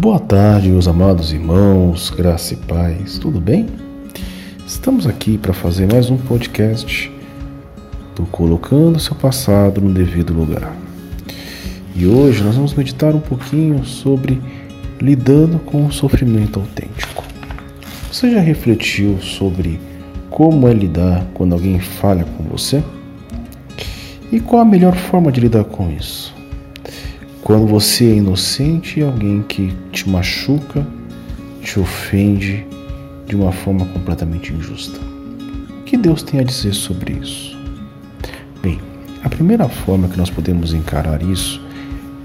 Boa tarde, meus amados irmãos, graça e paz, tudo bem? Estamos aqui para fazer mais um podcast do Colocando Seu Passado no Devido Lugar. E hoje nós vamos meditar um pouquinho sobre lidando com o sofrimento autêntico. Você já refletiu sobre como é lidar quando alguém falha com você? E qual a melhor forma de lidar com isso? Quando você é inocente e alguém que te machuca, te ofende de uma forma completamente injusta. O que Deus tem a dizer sobre isso? Bem, a primeira forma que nós podemos encarar isso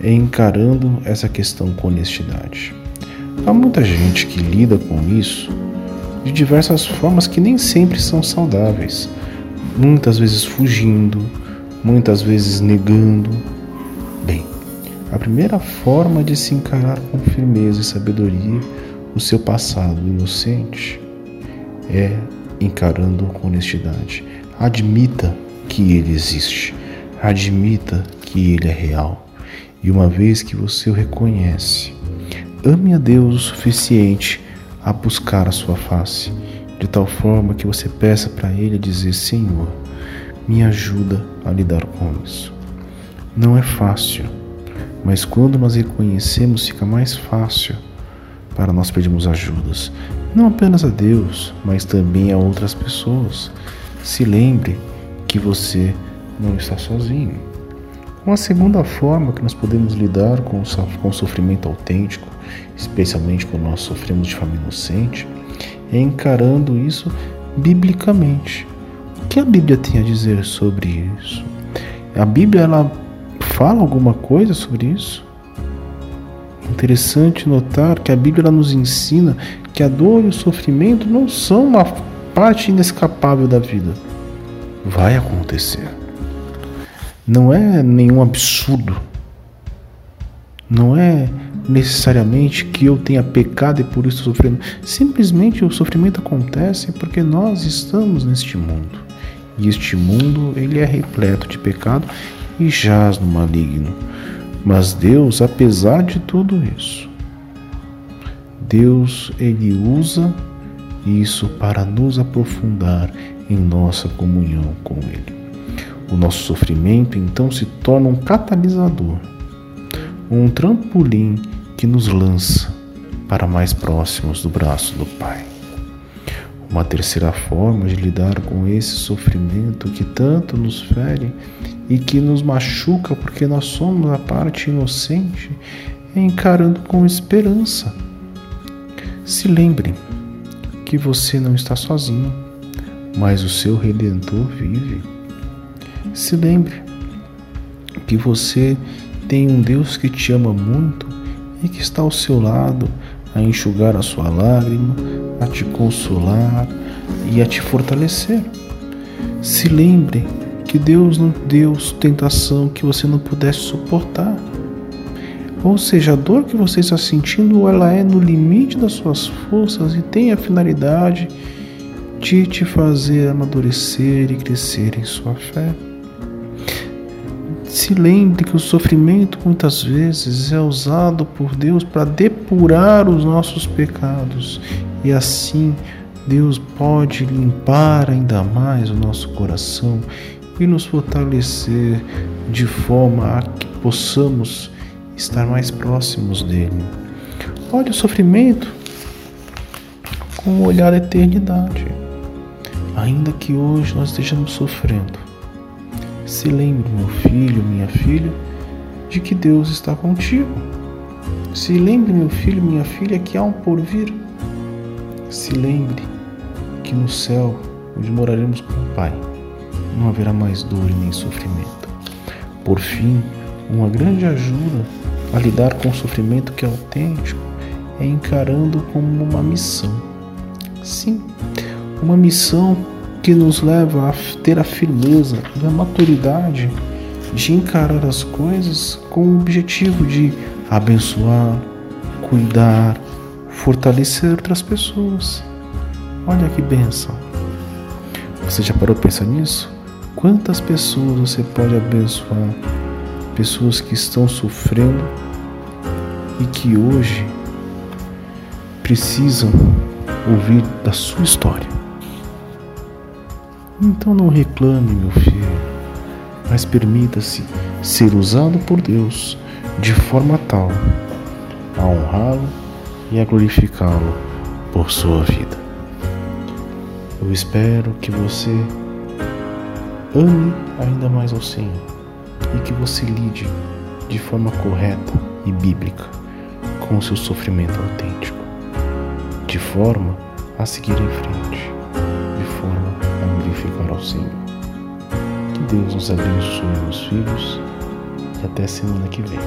é encarando essa questão com honestidade. Há muita gente que lida com isso de diversas formas que nem sempre são saudáveis, muitas vezes fugindo, muitas vezes negando. A primeira forma de se encarar com firmeza e sabedoria o seu passado inocente é encarando com honestidade. Admita que ele existe, admita que ele é real. E uma vez que você o reconhece, ame a Deus o suficiente a buscar a sua face, de tal forma que você peça para Ele dizer: Senhor, me ajuda a lidar com isso. Não é fácil, mas quando nós reconhecemos, fica mais fácil para nós pedirmos ajudas, não apenas a Deus, mas também a outras pessoas. Se lembre que você não está sozinho. Uma segunda forma que nós podemos lidar com o sofrimento autêntico, especialmente quando nós sofremos de forma inocente, é encarando isso biblicamente que a Bíblia tem a dizer sobre isso? A Bíblia ela fala alguma coisa sobre isso? Interessante notar que a Bíblia nos ensina que a dor e o sofrimento não são uma parte inescapável da vida. Vai acontecer. Não é nenhum absurdo. Não é necessariamente que eu tenha pecado e por isso sofrendo. Simplesmente o sofrimento acontece porque nós estamos neste mundo. E este mundo ele é repleto de pecado e jaz no maligno. Mas Deus, apesar de tudo isso, Deus ele usa isso para nos aprofundar em nossa comunhão com ele. O nosso sofrimento então se torna um catalisador, um trampolim que nos lança para mais próximos do braço do Pai. Uma terceira forma de lidar com esse sofrimento que tanto nos fere e que nos machuca porque nós somos a parte inocente é encarando com esperança. Se lembre que você não está sozinho, mas o seu redentor vive. Se lembre que você tem um Deus que te ama muito e que está ao seu lado a enxugar a sua lágrima, a te consolar e a te fortalecer. Se lembre que Deus não deu tentação que você não pudesse suportar. Ou seja, a dor que você está sentindo, ela é no limite das suas forças e tem a finalidade de te fazer amadurecer e crescer em sua fé. Se lembre que o sofrimento muitas vezes é usado por Deus para depurar os nossos pecados e assim Deus pode limpar ainda mais o nosso coração e nos fortalecer de forma a que possamos estar mais próximos dele. Olhe o sofrimento com um olhar da eternidade. Ainda que hoje nós estejamos sofrendo, se lembre, meu filho, minha filha, de que Deus está contigo. Se lembre, meu filho, minha filha, que há um porvir. Se lembre que no céu, onde moraremos com o Pai, não haverá mais dor nem sofrimento. Por fim, uma grande ajuda a lidar com o sofrimento que é autêntico é encarando como uma missão. Sim, uma missão que nos leva a ter a firmeza e a maturidade de encarar as coisas com o objetivo de abençoar, cuidar, fortalecer outras pessoas. Olha que benção. Você já parou pensar nisso? Quantas pessoas você pode abençoar? Pessoas que estão sofrendo e que hoje precisam ouvir da sua história. Então não reclame, meu filho, mas permita-se ser usado por Deus de forma tal a honrá-lo e a glorificá-lo por sua vida. Eu espero que você ame ainda mais ao Senhor e que você lide de forma correta e bíblica com o seu sofrimento autêntico, de forma a seguir em frente, glorificar ao Senhor. Que Deus nos abençoe, meus filhos, e até semana que vem.